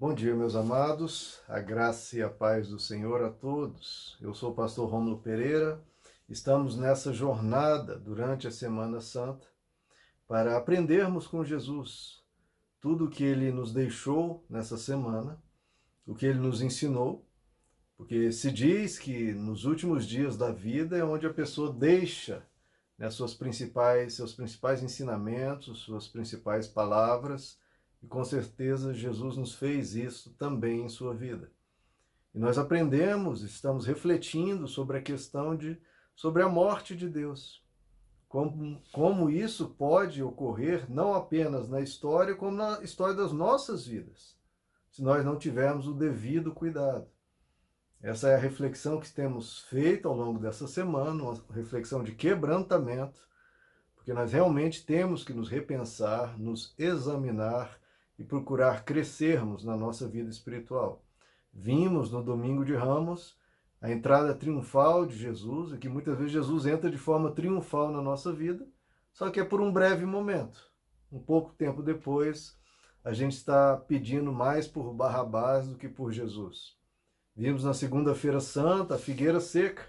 Bom dia, meus amados, a graça e a paz do Senhor a todos. Eu sou o pastor Romulo Pereira. Estamos nessa jornada durante a Semana Santa para aprendermos com Jesus tudo o que ele nos deixou nessa semana, o que ele nos ensinou, porque se diz que nos últimos dias da vida é onde a pessoa deixa né, suas principais, seus principais ensinamentos, suas principais palavras e com certeza Jesus nos fez isso também em sua vida. E nós aprendemos, estamos refletindo sobre a questão de sobre a morte de Deus. Como, como isso pode ocorrer não apenas na história, como na história das nossas vidas, se nós não tivermos o devido cuidado. Essa é a reflexão que temos feito ao longo dessa semana, uma reflexão de quebrantamento, porque nós realmente temos que nos repensar, nos examinar e procurar crescermos na nossa vida espiritual. Vimos no domingo de Ramos a entrada triunfal de Jesus, e que muitas vezes Jesus entra de forma triunfal na nossa vida, só que é por um breve momento. Um pouco tempo depois, a gente está pedindo mais por Barrabás do que por Jesus. Vimos na segunda-feira santa a figueira seca,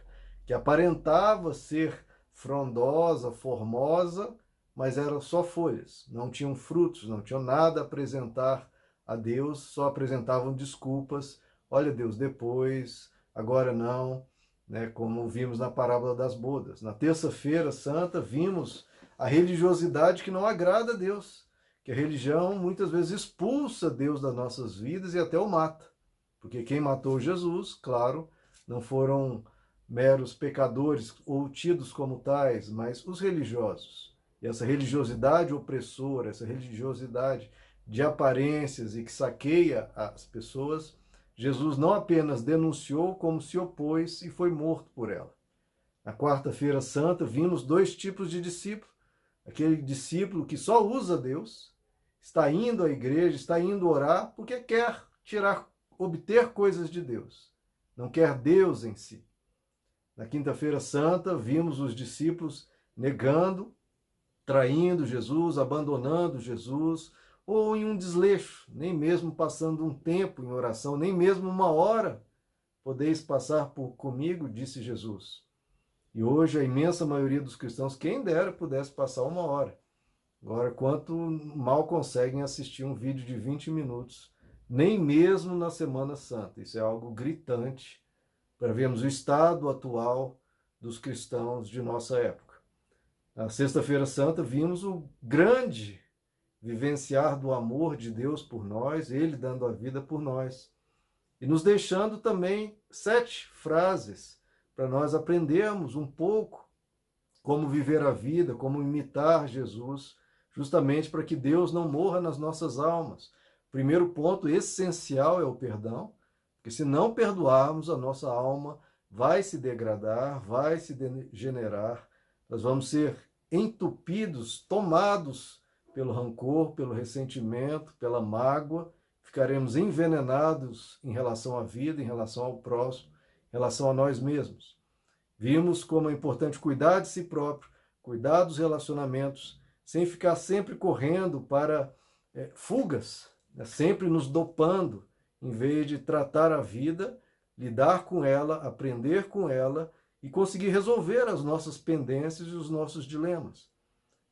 que aparentava ser frondosa, formosa, mas eram só folhas, não tinham frutos, não tinham nada a apresentar a Deus, só apresentavam desculpas. Olha, Deus, depois, agora não, né, como vimos na parábola das bodas. Na terça-feira santa, vimos a religiosidade que não agrada a Deus, que a religião muitas vezes expulsa Deus das nossas vidas e até o mata. Porque quem matou Jesus, claro, não foram meros pecadores ou tidos como tais, mas os religiosos e essa religiosidade opressora, essa religiosidade de aparências e que saqueia as pessoas, Jesus não apenas denunciou, como se opôs e foi morto por ela. Na quarta-feira santa, vimos dois tipos de discípulo. Aquele discípulo que só usa Deus, está indo à igreja, está indo orar porque quer tirar, obter coisas de Deus. Não quer Deus em si. Na quinta-feira santa, vimos os discípulos negando traindo Jesus, abandonando Jesus, ou em um desleixo, nem mesmo passando um tempo em oração, nem mesmo uma hora podeis passar por comigo, disse Jesus. E hoje a imensa maioria dos cristãos, quem dera pudesse passar uma hora. Agora, quanto mal conseguem assistir um vídeo de 20 minutos, nem mesmo na Semana Santa. Isso é algo gritante para vermos o estado atual dos cristãos de nossa época. Na Sexta-feira Santa, vimos o grande vivenciar do amor de Deus por nós, Ele dando a vida por nós. E nos deixando também sete frases para nós aprendermos um pouco como viver a vida, como imitar Jesus, justamente para que Deus não morra nas nossas almas. Primeiro ponto essencial é o perdão, porque se não perdoarmos, a nossa alma vai se degradar, vai se degenerar, nós vamos ser entupidos, tomados pelo rancor, pelo ressentimento, pela mágoa, ficaremos envenenados em relação à vida, em relação ao próximo, em relação a nós mesmos. Vimos como é importante cuidar de si próprio, cuidar dos relacionamentos, sem ficar sempre correndo para é, fugas, né? sempre nos dopando, em vez de tratar a vida, lidar com ela, aprender com ela e conseguir resolver as nossas pendências e os nossos dilemas.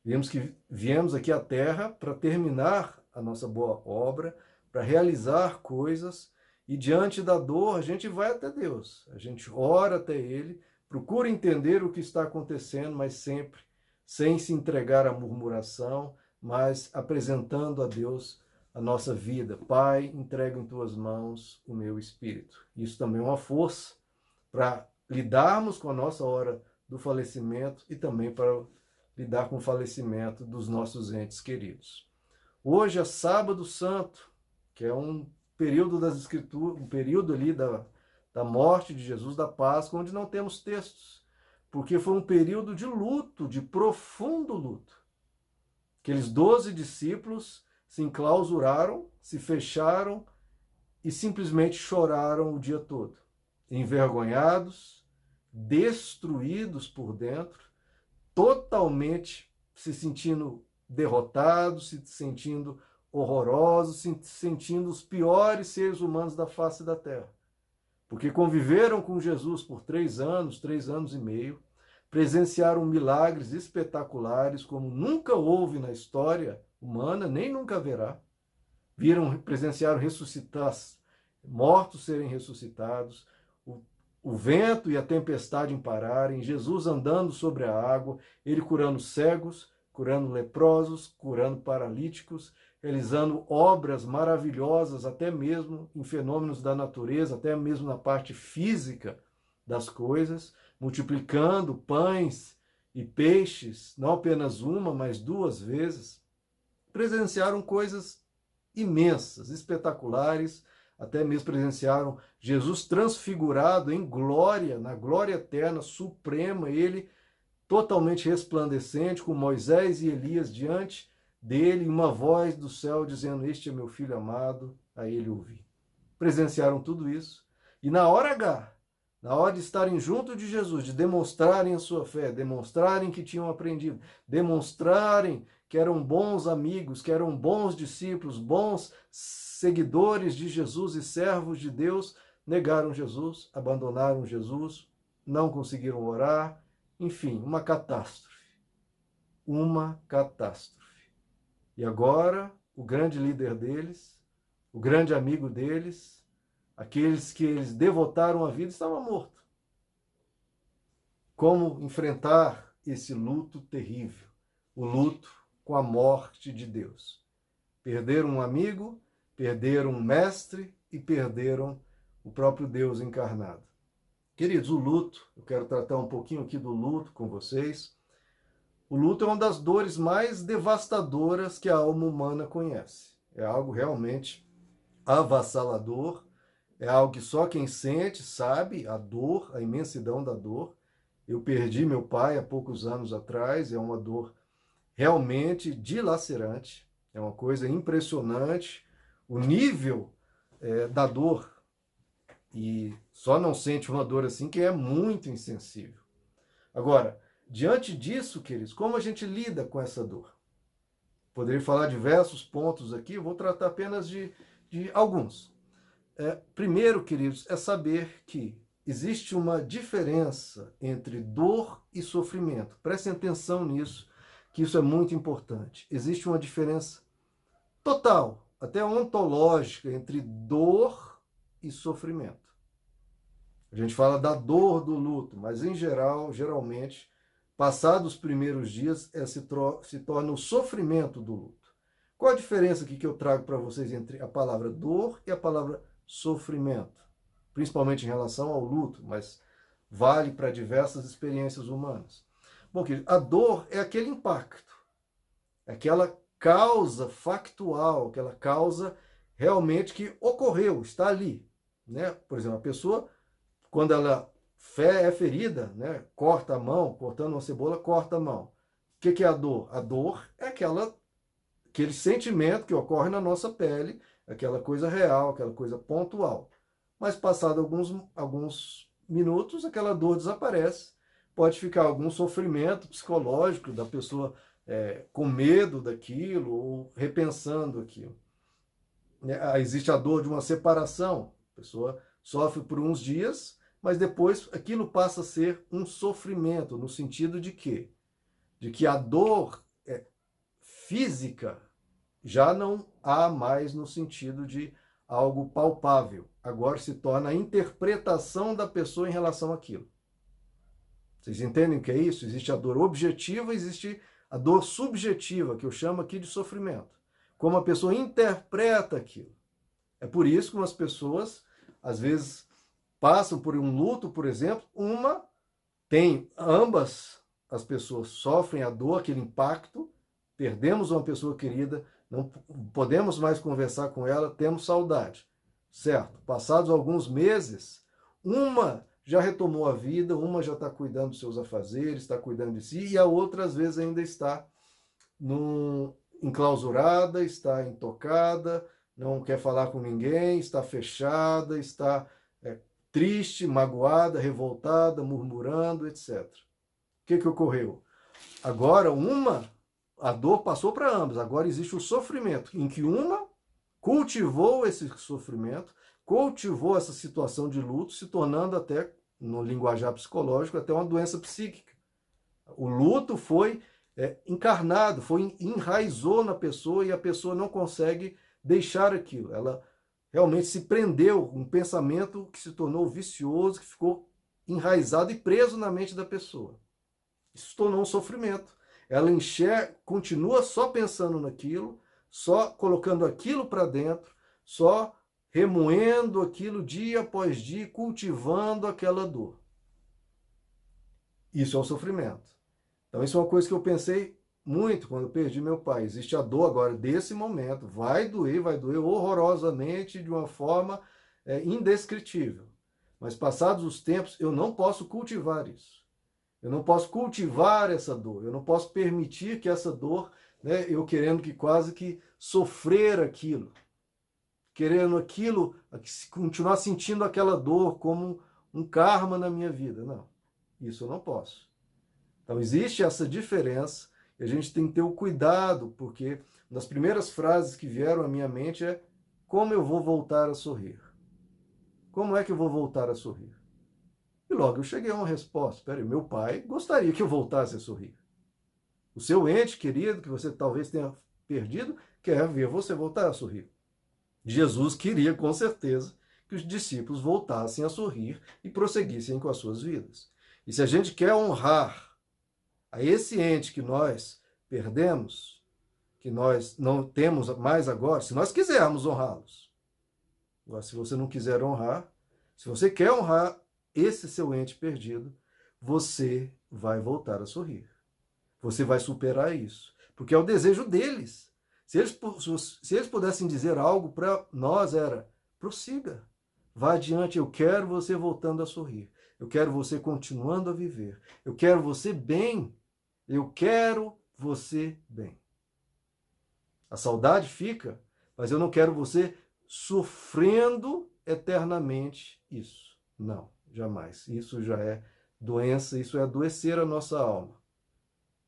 Vemos que viemos aqui à Terra para terminar a nossa boa obra, para realizar coisas, e diante da dor a gente vai até Deus, a gente ora até Ele, procura entender o que está acontecendo, mas sempre sem se entregar à murmuração, mas apresentando a Deus a nossa vida. Pai, entrego em tuas mãos o meu espírito. Isso também é uma força para lidarmos com a nossa hora do falecimento e também para lidar com o falecimento dos nossos entes queridos. Hoje é sábado santo, que é um período das escrituras, um período ali da, da morte de Jesus, da Páscoa, onde não temos textos, porque foi um período de luto, de profundo luto. Aqueles doze discípulos se enclausuraram, se fecharam e simplesmente choraram o dia todo, envergonhados, destruídos por dentro, totalmente se sentindo derrotados, se sentindo horrorosos, se sentindo os piores seres humanos da face da terra. Porque conviveram com Jesus por três anos, três anos e meio, presenciaram milagres espetaculares como nunca houve na história humana, nem nunca haverá. Viram, presenciaram ressuscitar mortos serem ressuscitados, o, vento e a tempestade em pararem, Jesus andando sobre a água, ele curando cegos, curando leprosos, curando paralíticos, realizando obras maravilhosas, até mesmo em fenômenos da natureza, até mesmo na parte física das coisas, multiplicando pães e peixes, não apenas uma, mas duas vezes. Presenciaram coisas imensas, espetaculares, até mesmo presenciaram Jesus transfigurado em glória, na glória eterna, suprema, ele totalmente resplandecente, com Moisés e Elias diante dele, uma voz do céu dizendo: Este é meu filho amado, a ele ouvi. Presenciaram tudo isso, e na hora H, na hora de estarem junto de Jesus, de demonstrarem a sua fé, demonstrarem que tinham aprendido, demonstrarem que eram bons amigos, que eram bons discípulos, bons seguidores de Jesus e servos de Deus, negaram Jesus, abandonaram Jesus, não conseguiram orar, enfim, uma catástrofe. Uma catástrofe. E agora, o grande líder deles, o grande amigo deles, aqueles que eles devotaram a vida, estava morto. Como enfrentar esse luto terrível? O luto com a morte de Deus. Perderam um amigo, perderam um mestre e perderam o próprio Deus encarnado. Queridos, o luto, eu quero tratar um pouquinho aqui do luto com vocês. O luto é uma das dores mais devastadoras que a alma humana conhece. É algo realmente avassalador, é algo que só quem sente sabe a dor, a imensidão da dor. Eu perdi meu pai há poucos anos atrás, é uma dor realmente dilacerante, é uma coisa impressionante o nível é, da dor. E só não sente uma dor assim que é muito insensível. Agora, diante disso, queridos, como a gente lida com essa dor? Poderia falar diversos pontos aqui, vou tratar apenas de, de alguns. É, primeiro, queridos, é saber que existe uma diferença entre dor e sofrimento. Prestem atenção nisso, que isso é muito importante. Existe uma diferença total, até ontológica, entre dor e sofrimento. A gente fala da dor do luto, mas em geral, geralmente, passados os primeiros dias, é, se, se torna o sofrimento do luto. Qual a diferença aqui que eu trago para vocês entre a palavra dor e a palavra sofrimento? Principalmente em relação ao luto, mas vale para diversas experiências humanas. Bom, a dor é aquele impacto, é aquela causa factual, aquela causa realmente que ocorreu, está ali. Né? Por exemplo, a pessoa, quando ela é ferida, né? corta a mão, cortando uma cebola, corta a mão. O que, que é a dor? A dor é aquela, aquele sentimento que ocorre na nossa pele, aquela coisa real, aquela coisa pontual. Mas passado alguns, alguns minutos, aquela dor desaparece. Pode ficar algum sofrimento psicológico da pessoa é, com medo daquilo ou repensando aquilo. É, existe a dor de uma separação, a pessoa sofre por uns dias, mas depois aquilo passa a ser um sofrimento, no sentido de quê? De que a dor é, física já não há mais no sentido de algo palpável. Agora se torna a interpretação da pessoa em relação àquilo. Vocês entendem o que é isso? Existe a dor objetiva, existe a dor subjetiva, que eu chamo aqui de sofrimento. Como a pessoa interpreta aquilo. É por isso que as pessoas, às vezes, passam por um luto, por exemplo, uma tem ambas as pessoas sofrem a dor, aquele impacto, perdemos uma pessoa querida, não podemos mais conversar com ela, temos saudade. Certo? Passados alguns meses, uma já retomou a vida, uma já está cuidando dos seus afazeres, está cuidando de si, e a outra, às vezes, ainda está num, enclausurada, está intocada, não quer falar com ninguém, está fechada, está é, triste, magoada, revoltada, murmurando, etc. O que, que ocorreu? Agora, uma a dor passou para ambos. Agora existe o sofrimento, em que uma cultivou esse sofrimento, cultivou essa situação de luto, se tornando até, no linguajar psicológico, até uma doença psíquica. O luto foi é, encarnado, foi enraizou na pessoa e a pessoa não consegue deixar aquilo. Ela realmente se prendeu, um pensamento que se tornou vicioso, que ficou enraizado e preso na mente da pessoa. Isso tornou um sofrimento. Ela enxerga, continua só pensando naquilo, só colocando aquilo para dentro, só remoendo aquilo dia após dia, cultivando aquela dor. Isso é o sofrimento. Então, isso é uma coisa que eu pensei muito quando perdi meu pai. Existe a dor agora desse momento. Vai doer, vai doer horrorosamente, de uma forma é, indescritível. Mas passados os tempos, eu não posso cultivar isso. Eu não posso cultivar essa dor. Eu não posso permitir que essa dor, né, eu querendo que quase que sofrer aquilo, querendo aquilo, continuar sentindo aquela dor como um karma na minha vida. Não, isso eu não posso. Então existe essa diferença e a gente tem que ter o cuidado, porque uma das primeiras frases que vieram à minha mente é como eu vou voltar a sorrir? Como é que eu vou voltar a sorrir? E logo eu cheguei a uma resposta. Peraí, meu pai gostaria que eu voltasse a sorrir. O seu ente querido, que você talvez tenha perdido, quer ver você voltar a sorrir. Jesus queria, com certeza, que os discípulos voltassem a sorrir e prosseguissem com as suas vidas. E se a gente quer honrar a esse ente que nós perdemos, que nós não temos mais agora, se nós quisermos honrá-los. Agora, se você não quiser honrar, se você quer honrar esse seu ente perdido, você vai voltar a sorrir. Você vai superar isso. Porque é o desejo deles. Se eles, se eles pudessem dizer algo para nós, era: prossiga, vá adiante, eu quero você voltando a sorrir. Eu quero você continuando a viver. Eu quero você bem eu quero você bem. A saudade fica, mas eu não quero você sofrendo eternamente isso. Não, jamais. Isso já é doença, isso é adoecer a nossa alma.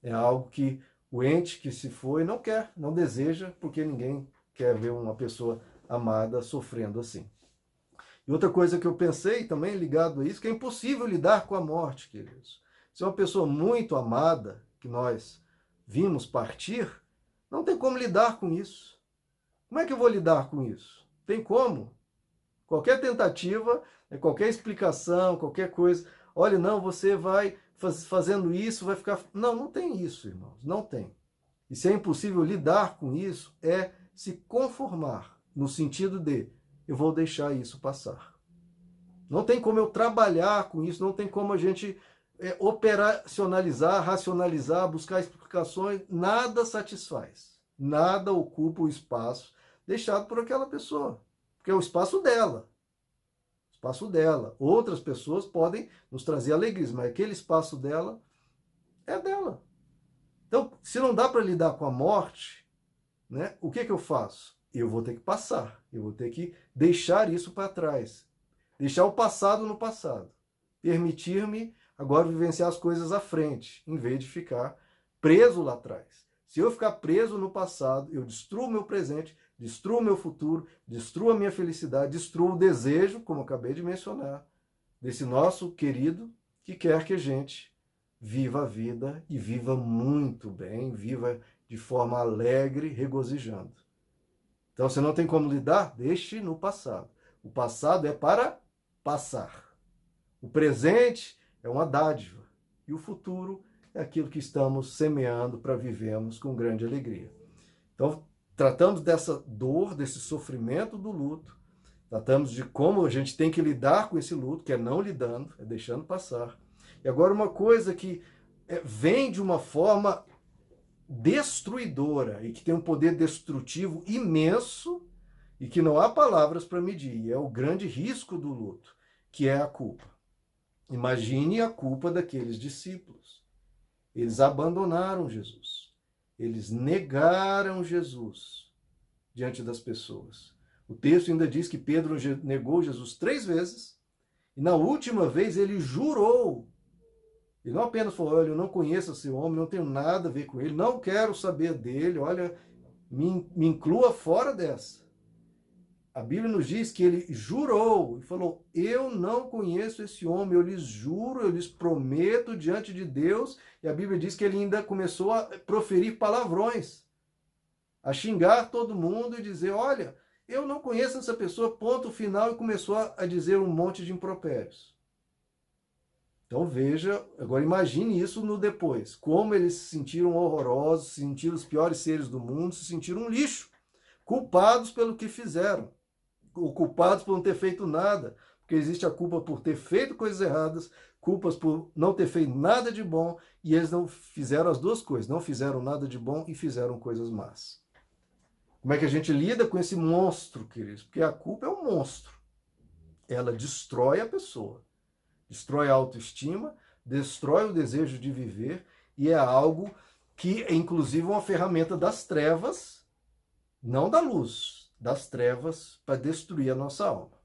É algo que o ente que se foi não quer, não deseja, porque ninguém quer ver uma pessoa amada sofrendo assim. E outra coisa que eu pensei também ligado a isso, que é impossível lidar com a morte, queridos. Se é uma pessoa muito amada, que nós vimos partir, não tem como lidar com isso. Como é que eu vou lidar com isso? Tem como? Qualquer tentativa, né, qualquer explicação, qualquer coisa. Olha, não, você vai fazendo isso, vai ficar. Não, não tem isso, irmãos. Não tem. E se é impossível lidar com isso, é se conformar, no sentido de eu vou deixar isso passar. Não tem como eu trabalhar com isso, não tem como a gente é, operacionalizar, racionalizar, buscar explicações, nada satisfaz. Nada ocupa o espaço deixado por aquela pessoa, porque é o espaço dela. Espaço dela. Outras pessoas podem nos trazer alegrias, mas aquele espaço dela é dela. Então, se não dá para lidar com a morte, né, o que, que eu faço? Eu vou ter que passar, eu vou ter que deixar isso para trás, deixar o passado no passado, permitir-me agora vivenciar as coisas à frente, em vez de ficar preso lá atrás. Se eu ficar preso no passado, eu destruo meu presente, destruo o meu futuro, destruo a minha felicidade, destruo o desejo, como acabei de mencionar, desse nosso querido que quer que a gente viva a vida e viva muito bem, viva de forma alegre, regozijando. Então, se não tem como lidar, deixe no passado. O passado é para passar. O presente é uma dádiva. E o futuro é aquilo que estamos semeando para vivermos com grande alegria. Então, tratamos dessa dor, desse sofrimento do luto, tratamos de como a gente tem que lidar com esse luto, que é não lidando, é deixando passar. E agora, uma coisa que é, vem de uma forma destruidora e que tem um poder destrutivo imenso e que não há palavras para medir, é o grande risco do luto, que é a culpa. Imagine a culpa daqueles discípulos. Eles abandonaram Jesus. Eles negaram Jesus diante das pessoas. O texto ainda diz que Pedro negou Jesus três vezes e na última vez ele jurou Ele não apenas falou, olha, eu não conheço esse homem, não tenho nada a ver com ele, não quero saber dele, olha, me, me inclua fora dessa. A Bíblia nos diz que ele jurou e falou: Eu não conheço esse homem, eu lhes juro, eu lhes prometo diante de Deus. E a Bíblia diz que ele ainda começou a proferir palavrões, a xingar todo mundo e dizer: Olha, eu não conheço essa pessoa, ponto final, e começou a dizer um monte de impropérios. Então veja, agora imagine isso no depois. Como eles se sentiram horrorosos, se sentiram os piores seres do mundo, se sentiram um lixo, culpados pelo que fizeram, culpados por não ter feito nada, porque existe a culpa por ter feito coisas erradas, culpas por não ter feito nada de bom, e eles não fizeram as duas coisas, não fizeram nada de bom e fizeram coisas más. Como é que a gente lida com esse monstro, queridos? Porque a culpa é um monstro. Ela destrói a pessoa destrói a autoestima, destrói o desejo de viver e é algo que é inclusive uma ferramenta das trevas, não da luz, das trevas para destruir a nossa alma.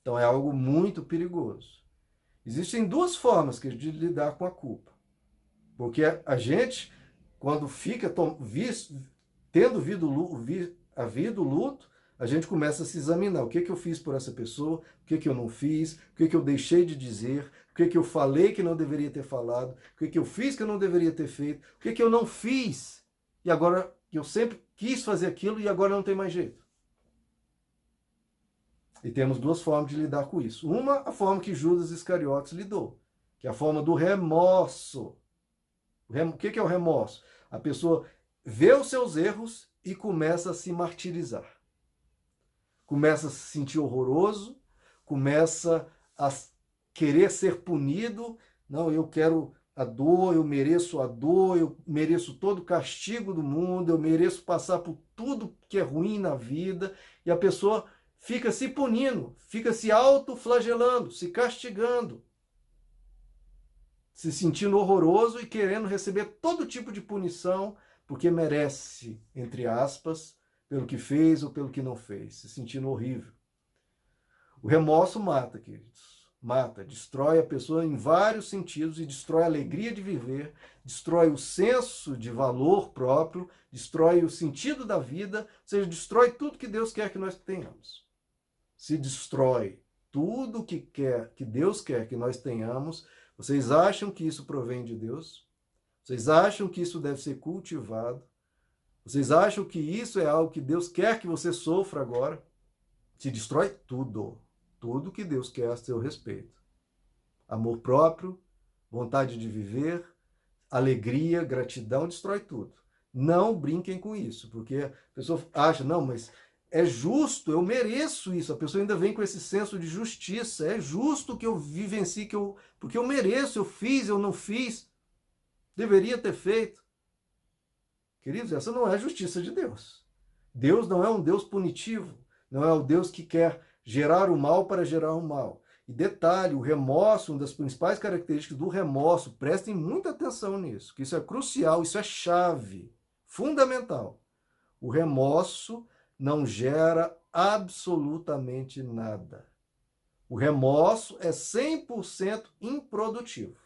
Então é algo muito perigoso. Existem duas formas de lidar com a culpa. Porque a gente, quando fica tendo havido luto, a gente começa a se examinar. O que, que eu fiz por essa pessoa? O que, que eu não fiz? O que, que eu deixei de dizer? O que, que eu falei que não deveria ter falado? O que, que eu fiz que eu não deveria ter feito? O que, que eu não fiz? E agora eu sempre quis fazer aquilo e agora não tem mais jeito. E temos duas formas de lidar com isso. Uma, a forma que Judas Iscariotes lidou, que é a forma do remorso. O que é o remorso? A pessoa vê os seus erros e começa a se martirizar começa a se sentir horroroso, começa a querer ser punido. Não, eu quero a dor, eu mereço a dor, eu mereço todo o castigo do mundo, eu mereço passar por tudo que é ruim na vida. E a pessoa fica se punindo, fica se autoflagelando, se castigando, se sentindo horroroso e querendo receber todo tipo de punição, porque merece, entre aspas, pelo que fez ou pelo que não fez, se sentindo horrível. O remorso mata, queridos. Mata, destrói a pessoa em vários sentidos e destrói a alegria de viver, destrói o senso de valor próprio, destrói o sentido da vida, ou seja, destrói tudo que Deus quer que nós tenhamos. Se destrói tudo que quer que Deus quer que nós tenhamos, vocês acham que isso provém de Deus? Vocês acham que isso deve ser cultivado? Vocês acham que isso é algo que Deus quer que você sofra agora? Se destrói tudo. Tudo que Deus quer a seu respeito. Amor próprio, vontade de viver, alegria, gratidão, destrói tudo. Não brinquem com isso, porque a pessoa acha, não, mas é justo, eu mereço isso. A pessoa ainda vem com esse senso de justiça. É justo que eu vivencie, que eu, porque eu mereço, eu fiz, eu não fiz. Deveria ter feito. Queridos, essa não é a justiça de Deus. Deus não é um Deus punitivo, não é o Deus que quer gerar o mal para gerar o mal. E detalhe, o remorso, uma das principais características do remorso, prestem muita atenção nisso, que isso é crucial, isso é chave, fundamental. O remorso não gera absolutamente nada. O remorso é 100% improdutivo.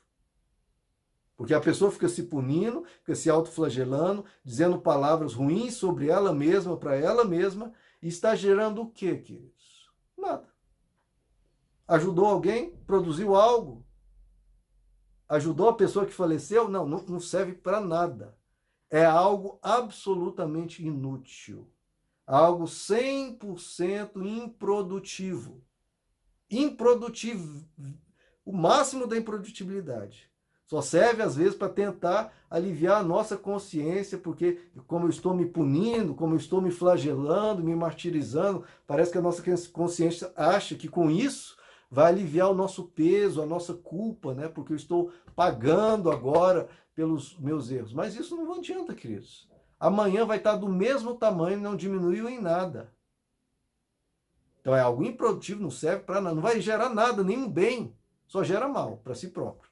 Porque a pessoa fica se punindo, fica se autoflagelando, dizendo palavras ruins sobre ela mesma, para ela mesma, e está gerando o quê, queridos? Nada. Ajudou alguém? Produziu algo? Ajudou a pessoa que faleceu? Não, não, não serve para nada. É algo absolutamente inútil. Algo 100% improdutivo. Improdutivo. O máximo da improdutibilidade. Só serve às vezes para tentar aliviar a nossa consciência, porque como eu estou me punindo, como eu estou me flagelando, me martirizando, parece que a nossa consciência acha que com isso vai aliviar o nosso peso, a nossa culpa, né? Porque eu estou pagando agora pelos meus erros. Mas isso não adianta, queridos. Amanhã vai estar do mesmo tamanho, não diminuiu em nada. Então é algo improdutivo, não serve para nada, não vai gerar nada, nenhum bem, só gera mal para si próprio.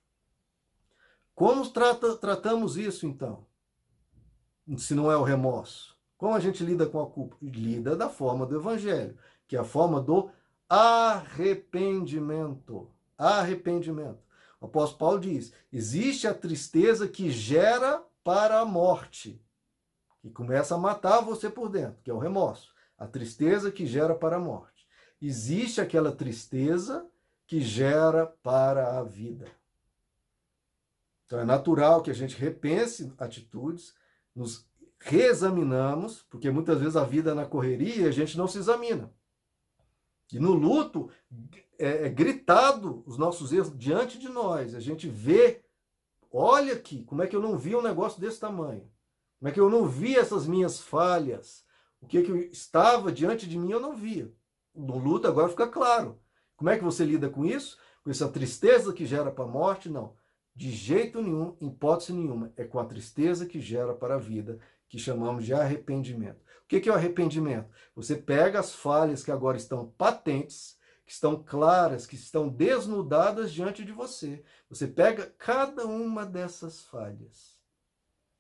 Como trata, tratamos isso então? Se não é o remorso. Como a gente lida com a culpa? Lida da forma do evangelho, que é a forma do arrependimento. Arrependimento. O apóstolo Paulo diz: existe a tristeza que gera para a morte, que começa a matar você por dentro, que é o remorso. A tristeza que gera para a morte. Existe aquela tristeza que gera para a vida. Então é natural que a gente repense atitudes, nos reexaminamos, porque muitas vezes a vida na correria a gente não se examina. E no luto é, é gritado os nossos erros diante de nós. A gente vê, olha aqui, como é que eu não vi um negócio desse tamanho? Como é que eu não vi essas minhas falhas? O que, é que estava diante de mim eu não via. No luto agora fica claro. Como é que você lida com isso? Com essa tristeza que gera para a morte? Não. De jeito nenhum, hipótese nenhuma. É com a tristeza que gera para a vida, que chamamos de arrependimento. O que é o arrependimento? Você pega as falhas que agora estão patentes, que estão claras, que estão desnudadas diante de você. Você pega cada uma dessas falhas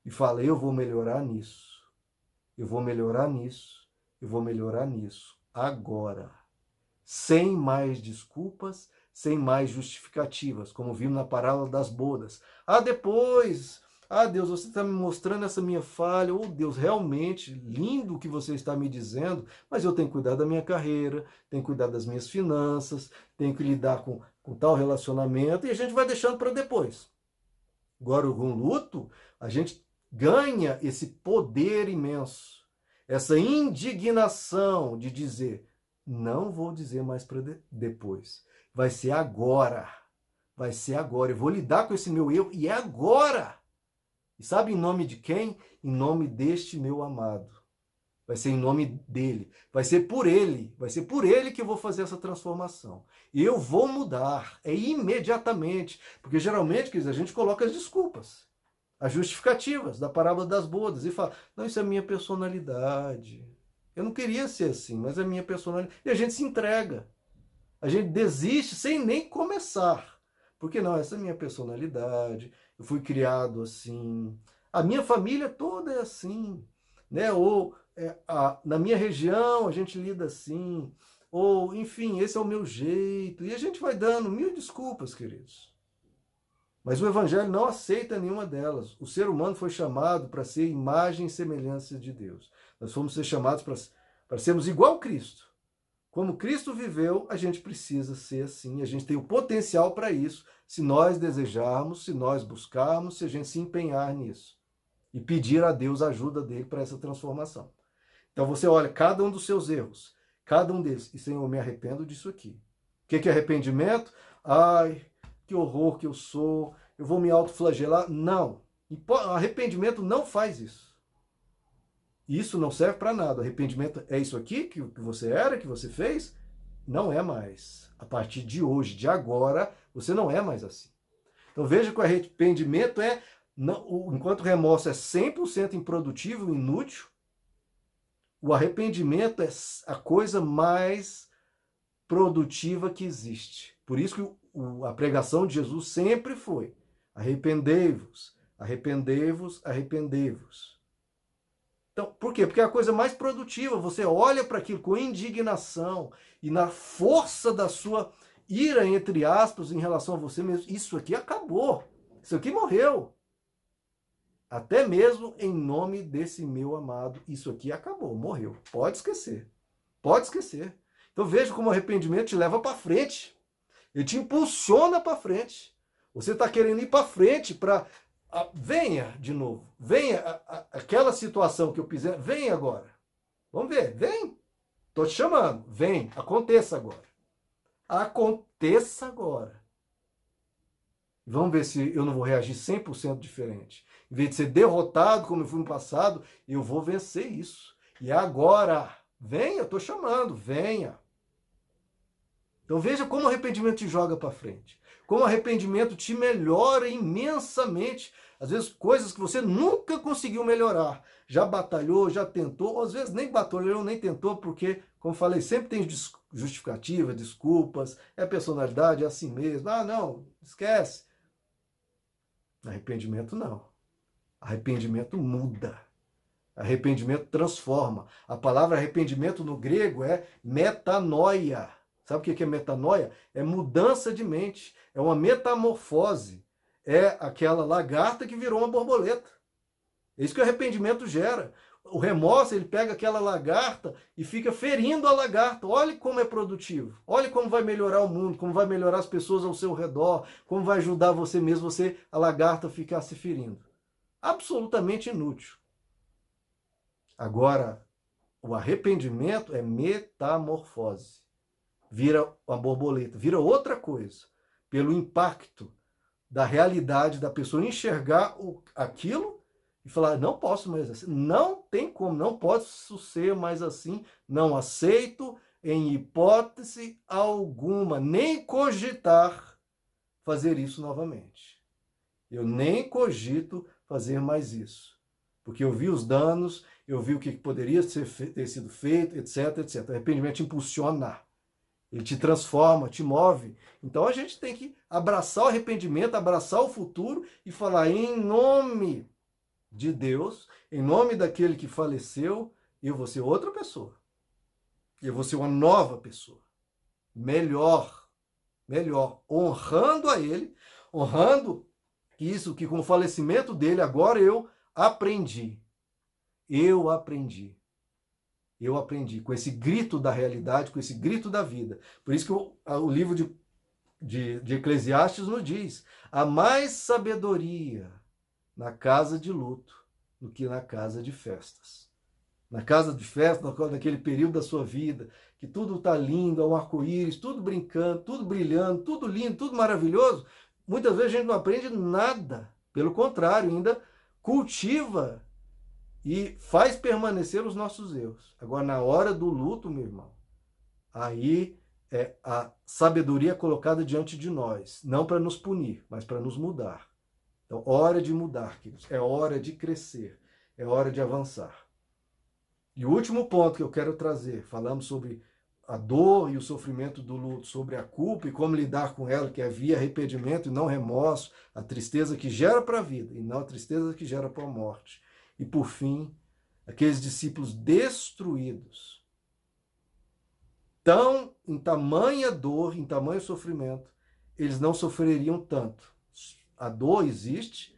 e fala: Eu vou melhorar nisso, eu vou melhorar nisso, eu vou melhorar nisso, agora. Sem mais desculpas, sem mais justificativas, como vimos na parábola das bodas. Ah, depois, ah, Deus, você está me mostrando essa minha falha. Oh, Deus, realmente lindo o que você está me dizendo, mas eu tenho que cuidar da minha carreira, tenho que cuidar das minhas finanças, tenho que lidar com, com tal relacionamento, e a gente vai deixando para depois. Agora, com luto, a gente ganha esse poder imenso, essa indignação de dizer: não vou dizer mais para de depois, vai ser agora. Vai ser agora. Eu vou lidar com esse meu erro e é agora. E sabe em nome de quem? Em nome deste meu amado. Vai ser em nome dele. Vai ser por ele. Vai ser por ele que eu vou fazer essa transformação. Eu vou mudar. É imediatamente. Porque geralmente, quer dizer, a gente coloca as desculpas, as justificativas da parábola das bodas e fala: não, isso é minha personalidade. Eu não queria ser assim, mas é minha personalidade. E a gente se entrega. A gente desiste sem nem começar. Porque não, essa é minha personalidade, eu fui criado assim, a minha família toda é assim, né? Ou é, a, na minha região a gente lida assim, ou enfim, esse é o meu jeito. E a gente vai dando mil desculpas, queridos. Mas o Evangelho não aceita nenhuma delas. O ser humano foi chamado para ser imagem e semelhança de Deus. Nós fomos ser chamados para, para sermos igual a Cristo. Como Cristo viveu, a gente precisa ser assim. A gente tem o potencial para isso se nós desejarmos, se nós buscarmos, se a gente se empenhar nisso e pedir a Deus a ajuda dele para essa transformação. Então você olha cada um dos seus erros, cada um deles, e Senhor, eu me arrependo disso aqui. O que é arrependimento? Ai, que horror que eu sou, eu vou me autoflagelar. Não. Arrependimento não faz isso. Isso não serve para nada. Arrependimento é isso aqui que você era, que você fez? Não é mais. A partir de hoje, de agora, você não é mais assim. Então veja que o arrependimento é, enquanto o remorso é 100% improdutivo, inútil, o arrependimento é a coisa mais produtiva que existe. Por isso que a pregação de Jesus sempre foi: arrependei-vos, arrependei-vos, arrependei-vos. Então, por quê? Porque é a coisa mais produtiva. Você olha para aquilo com indignação e na força da sua ira, entre aspas, em relação a você mesmo. Isso aqui acabou. Isso aqui morreu. Até mesmo em nome desse meu amado, isso aqui acabou, morreu. Pode esquecer. Pode esquecer. Então veja como o arrependimento te leva para frente. Ele te impulsiona para frente. Você está querendo ir para frente para venha de novo. Venha a, a, aquela situação que eu fizer, venha agora. Vamos ver, vem. Tô te chamando. Vem, aconteça agora aconteça agora. Vamos ver se eu não vou reagir 100% diferente. Em vez de ser derrotado como eu fui no passado, eu vou vencer isso. E agora, venha, estou chamando, venha. Então veja como o arrependimento te joga para frente. Como o arrependimento te melhora imensamente. Às vezes coisas que você nunca conseguiu melhorar. Já batalhou, já tentou, ou às vezes nem batalhou, nem tentou, porque, como falei, sempre tem justificativa, desculpas, é personalidade, é assim mesmo. Ah, não, esquece. Arrependimento não. Arrependimento muda. Arrependimento transforma. A palavra arrependimento no grego é metanoia. Sabe o que é metanoia? É mudança de mente, é uma metamorfose. É aquela lagarta que virou uma borboleta. É isso que o arrependimento gera. O remorso, ele pega aquela lagarta e fica ferindo a lagarta. Olhe como é produtivo. Olhe como vai melhorar o mundo, como vai melhorar as pessoas ao seu redor, como vai ajudar você mesmo, você, a lagarta, ficar se ferindo. Absolutamente inútil. Agora, o arrependimento é metamorfose. Vira uma borboleta, vira outra coisa. Pelo impacto da realidade da pessoa enxergar o, aquilo e falar: não posso mais assim, não tem como, não posso ser mais assim, não aceito em hipótese alguma, nem cogitar fazer isso novamente. Eu nem cogito fazer mais isso, porque eu vi os danos, eu vi o que poderia ter sido feito, etc, etc. Arrependimento impulsiona, ele te transforma, te move. Então a gente tem que abraçar o arrependimento, abraçar o futuro e falar em nome de Deus, em nome daquele que faleceu, eu vou ser outra pessoa. Eu vou ser uma nova pessoa. Melhor, melhor, honrando a ele, honrando isso que com o falecimento dele agora eu aprendi. Eu aprendi. Eu aprendi com esse grito da realidade, com esse grito da vida. Por isso que o, o livro de, de, de Eclesiastes nos diz: há mais sabedoria na casa de luto do que na casa de festas. Na casa de festa, naquele período da sua vida, que tudo está lindo, é um arco-íris, tudo brincando, tudo brilhando, tudo lindo, tudo maravilhoso, muitas vezes a gente não aprende nada. Pelo contrário, ainda cultiva e faz permanecer os nossos erros. Agora, na hora do luto, meu irmão, aí é a sabedoria colocada diante de nós, não para nos punir, mas para nos mudar. Então, hora de mudar, queridos. É hora de crescer. É hora de avançar. E o último ponto que eu quero trazer, falamos sobre a dor e o sofrimento do luto, sobre a culpa e como lidar com ela, que é via arrependimento e não remorso, a tristeza que gera para a vida e não a tristeza que gera para a morte. E por fim, aqueles discípulos destruídos. Tão em tamanha dor, em tamanho sofrimento, eles não sofreriam tanto a dor existe,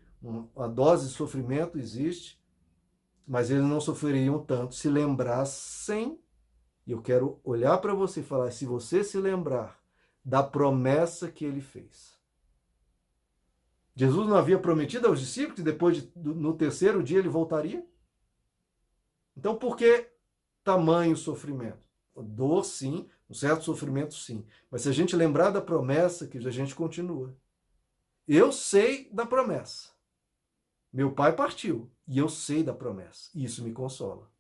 a dose de sofrimento existe, mas eles não sofreriam tanto se lembrassem. E eu quero olhar para você e falar: se você se lembrar da promessa que ele fez. Jesus não havia prometido aos discípulos que depois de, no terceiro dia ele voltaria? Então por que tamanho sofrimento? Dor, sim, um certo sofrimento, sim. Mas se a gente lembrar da promessa, que a gente continua. Eu sei da promessa. Meu pai partiu e eu sei da promessa. E isso me consola.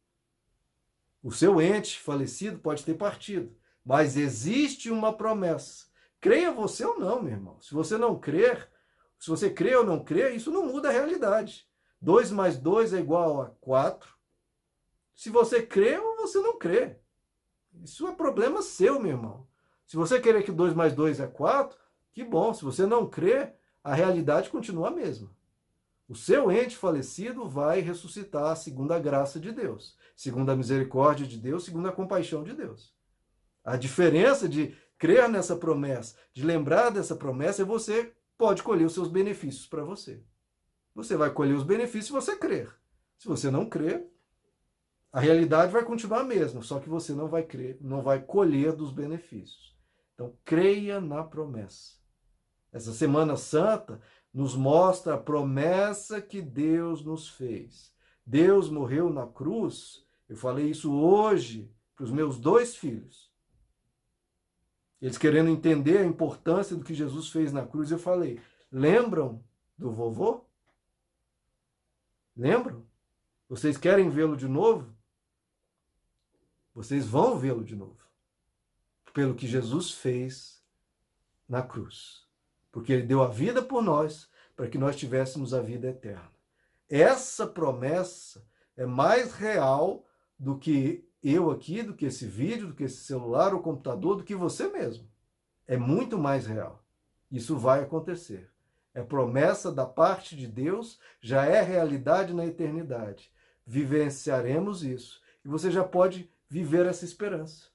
O seu ente falecido pode ter partido, mas existe uma promessa. Creia você ou não, meu irmão. Se você não crer, se você crê ou não crê, isso não muda a realidade. 2 mais 2 é igual a 4. Se você crê ou você não crê. Isso é problema seu, meu irmão. Se você querer que 2 mais 2 é 4, que bom. Se você não crê, a realidade continua a mesma. O seu ente falecido vai ressuscitar segundo a graça de Deus, segundo a misericórdia de Deus, segundo a compaixão de Deus. A diferença de crer nessa promessa, de lembrar dessa promessa, é você pode colher os seus benefícios para você. Você vai colher os benefícios se você crer. Se você não crer, a realidade vai continuar a mesma, só que você não vai crer, não vai colher dos benefícios. Então, creia na promessa. Essa Semana Santa nos mostra a promessa que Deus nos fez. Deus morreu na cruz. Eu falei isso hoje para os meus dois filhos. Eles querendo entender a importância do que Jesus fez na cruz, eu falei: lembram do vovô? Lembram? Vocês querem vê-lo de novo? Vocês vão vê-lo de novo. Pelo que Jesus fez na cruz porque ele deu a vida por nós para que nós tivéssemos a vida eterna. Essa promessa é mais real do que eu aqui, do que esse vídeo, do que esse celular ou computador, do que você mesmo. É muito mais real. Isso vai acontecer. É promessa da parte de Deus, já é realidade na eternidade. Vivenciaremos isso. E você já pode viver essa esperança.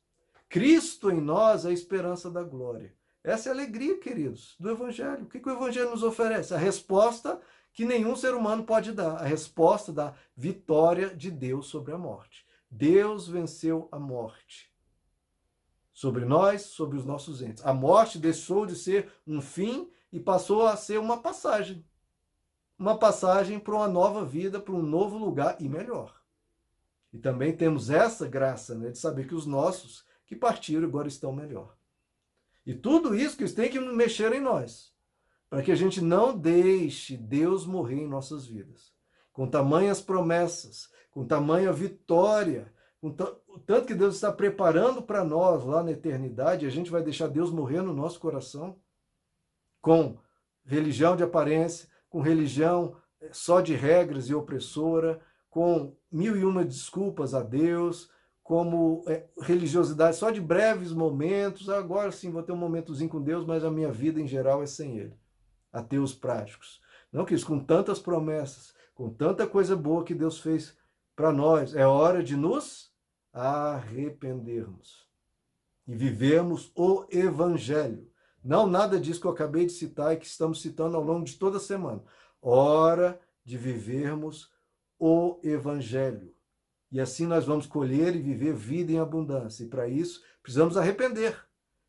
Cristo em nós, a esperança da glória. Essa é a alegria, queridos, do Evangelho. O que o Evangelho nos oferece? A resposta que nenhum ser humano pode dar a resposta da vitória de Deus sobre a morte. Deus venceu a morte sobre nós, sobre os nossos entes. A morte deixou de ser um fim e passou a ser uma passagem. Uma passagem para uma nova vida, para um novo lugar e melhor. E também temos essa graça né, de saber que os nossos que partiram agora estão melhor. E tudo isso que tem que mexer em nós para que a gente não deixe Deus morrer em nossas vidas. Com tamanhas promessas, com tamanha vitória, com tanto que Deus está preparando para nós lá na eternidade, a gente vai deixar Deus morrer no nosso coração com religião de aparência, com religião eh, só de regras e opressora, com mil e uma desculpas a Deus, como é, religiosidade só de breves momentos. Agora sim vou ter um momentozinho com Deus, mas a minha vida em geral é sem Ele ateus práticos. Não que isso, com tantas promessas, com tanta coisa boa que Deus fez para nós, é hora de nos arrependermos e vivemos o Evangelho. Não nada disso que eu acabei de citar e que estamos citando ao longo de toda a semana. Hora de vivermos o Evangelho. E assim nós vamos colher e viver vida em abundância. E para isso, precisamos arrepender.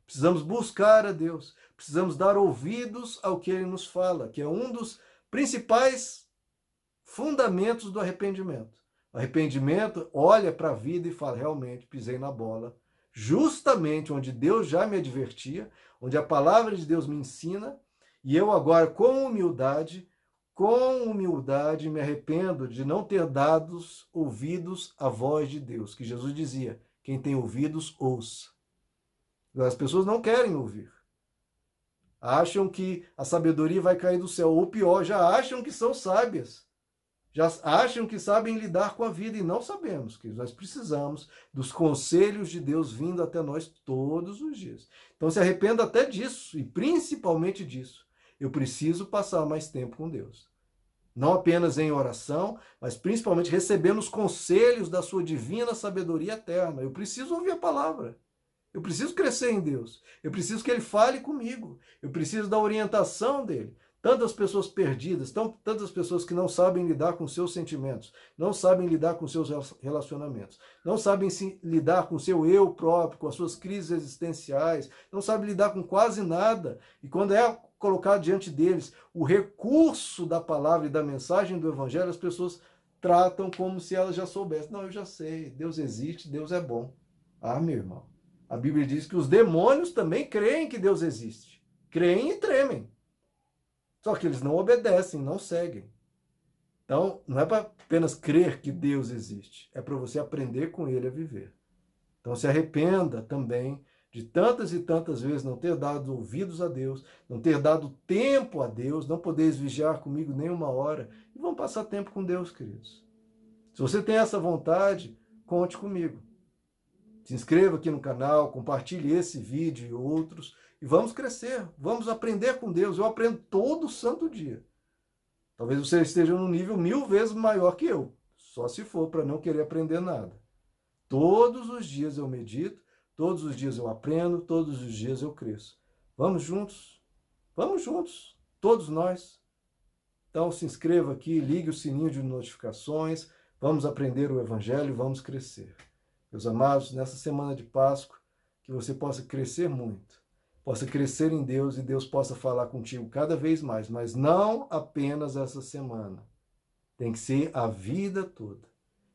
Precisamos buscar a Deus, precisamos dar ouvidos ao que ele nos fala, que é um dos principais fundamentos do arrependimento. Arrependimento olha para a vida e fala: realmente pisei na bola, justamente onde Deus já me advertia, onde a palavra de Deus me ensina, e eu agora, com humildade, com humildade, me arrependo de não ter dado ouvidos à voz de Deus, que Jesus dizia: quem tem ouvidos, ouça. As pessoas não querem ouvir. Acham que a sabedoria vai cair do céu. Ou pior, já acham que são sábias. Já acham que sabem lidar com a vida e não sabemos que nós precisamos dos conselhos de Deus vindo até nós todos os dias. Então se arrependa até disso e principalmente disso. Eu preciso passar mais tempo com Deus. Não apenas em oração, mas principalmente recebendo os conselhos da sua divina sabedoria eterna. Eu preciso ouvir a palavra. Eu preciso crescer em Deus. Eu preciso que Ele fale comigo. Eu preciso da orientação dele. Tantas pessoas perdidas, tantas pessoas que não sabem lidar com seus sentimentos, não sabem lidar com seus relacionamentos, não sabem se lidar com seu eu próprio, com as suas crises existenciais, não sabem lidar com quase nada. E quando é colocado diante deles o recurso da palavra e da mensagem do Evangelho, as pessoas tratam como se elas já soubessem. Não, eu já sei, Deus existe, Deus é bom. Ah, meu irmão. A Bíblia diz que os demônios também creem que Deus existe. Creem e tremem. Só que eles não obedecem, não seguem. Então, não é para apenas crer que Deus existe, é para você aprender com ele a viver. Então, se arrependa também de tantas e tantas vezes não ter dado ouvidos a Deus, não ter dado tempo a Deus, não poderes vigiar comigo nem uma hora. E vamos passar tempo com Deus, queridos. Se você tem essa vontade, conte comigo. Se inscreva aqui no canal, compartilhe esse vídeo e outros e vamos crescer, vamos aprender com Deus. Eu aprendo todo santo dia. Talvez você esteja num nível mil vezes maior que eu, só se for para não querer aprender nada. Todos os dias eu medito, todos os dias eu aprendo, todos os dias eu cresço. Vamos juntos? Vamos juntos, todos nós. Então se inscreva aqui, ligue o sininho de notificações, vamos aprender o Evangelho, vamos crescer. Meus amados, nessa semana de Páscoa, que você possa crescer muito, possa crescer em Deus e Deus possa falar contigo cada vez mais, mas não apenas essa semana. Tem que ser a vida toda.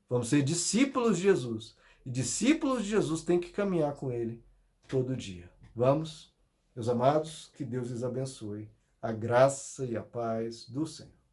Vamos ser discípulos de Jesus. E discípulos de Jesus têm que caminhar com Ele todo dia. Vamos? Meus amados, que Deus lhes abençoe. A graça e a paz do Senhor.